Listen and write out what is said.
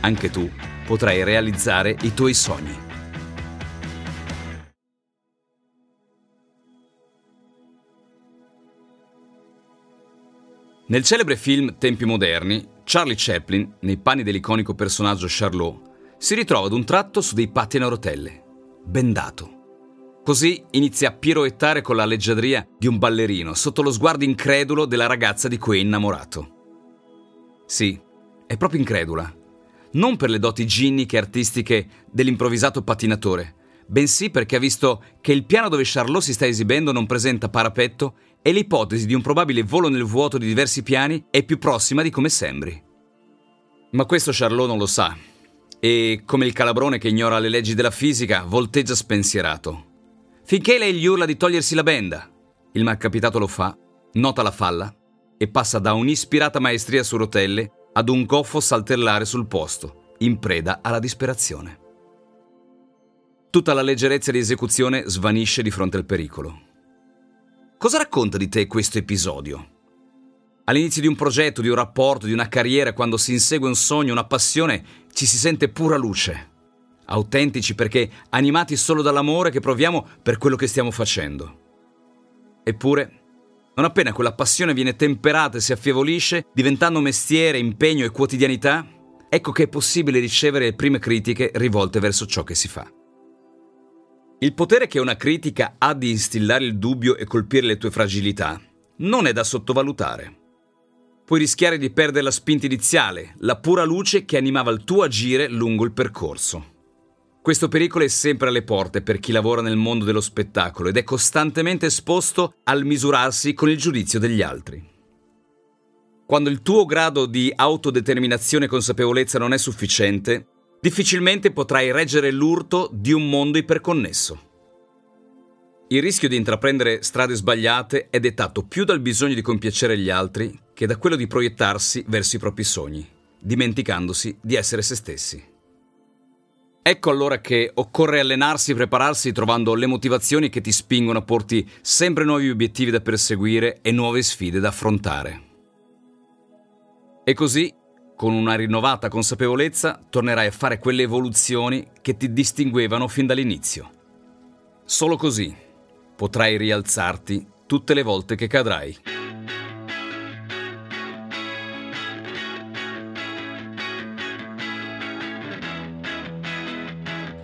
anche tu potrai realizzare i tuoi sogni. Nel celebre film Tempi moderni, Charlie Chaplin, nei panni dell'iconico personaggio Charlot, si ritrova ad un tratto su dei pattini a rotelle, bendato. Così inizia a piroettare con la leggiadria di un ballerino sotto lo sguardo incredulo della ragazza di cui è innamorato. Sì, è proprio incredula non per le doti ginniche e artistiche dell'improvvisato pattinatore, bensì perché ha visto che il piano dove Charlot si sta esibendo non presenta parapetto e l'ipotesi di un probabile volo nel vuoto di diversi piani è più prossima di come sembri. Ma questo Charlot non lo sa e, come il calabrone che ignora le leggi della fisica, volteggia spensierato. Finché lei gli urla di togliersi la benda. Il malcapitato lo fa, nota la falla e passa da un'ispirata maestria su rotelle ad un goffo saltellare sul posto, in preda alla disperazione. Tutta la leggerezza di esecuzione svanisce di fronte al pericolo. Cosa racconta di te questo episodio? All'inizio di un progetto, di un rapporto, di una carriera, quando si insegue un sogno, una passione, ci si sente pura luce. Autentici perché animati solo dall'amore che proviamo per quello che stiamo facendo. Eppure, non appena quella passione viene temperata e si affievolisce, diventando mestiere, impegno e quotidianità, ecco che è possibile ricevere le prime critiche rivolte verso ciò che si fa. Il potere che una critica ha di instillare il dubbio e colpire le tue fragilità non è da sottovalutare. Puoi rischiare di perdere la spinta iniziale, la pura luce che animava il tuo agire lungo il percorso. Questo pericolo è sempre alle porte per chi lavora nel mondo dello spettacolo ed è costantemente esposto al misurarsi con il giudizio degli altri. Quando il tuo grado di autodeterminazione e consapevolezza non è sufficiente, difficilmente potrai reggere l'urto di un mondo iperconnesso. Il rischio di intraprendere strade sbagliate è dettato più dal bisogno di compiacere gli altri che da quello di proiettarsi verso i propri sogni, dimenticandosi di essere se stessi. Ecco allora che occorre allenarsi e prepararsi trovando le motivazioni che ti spingono a porti sempre nuovi obiettivi da perseguire e nuove sfide da affrontare. E così, con una rinnovata consapevolezza, tornerai a fare quelle evoluzioni che ti distinguevano fin dall'inizio. Solo così potrai rialzarti tutte le volte che cadrai.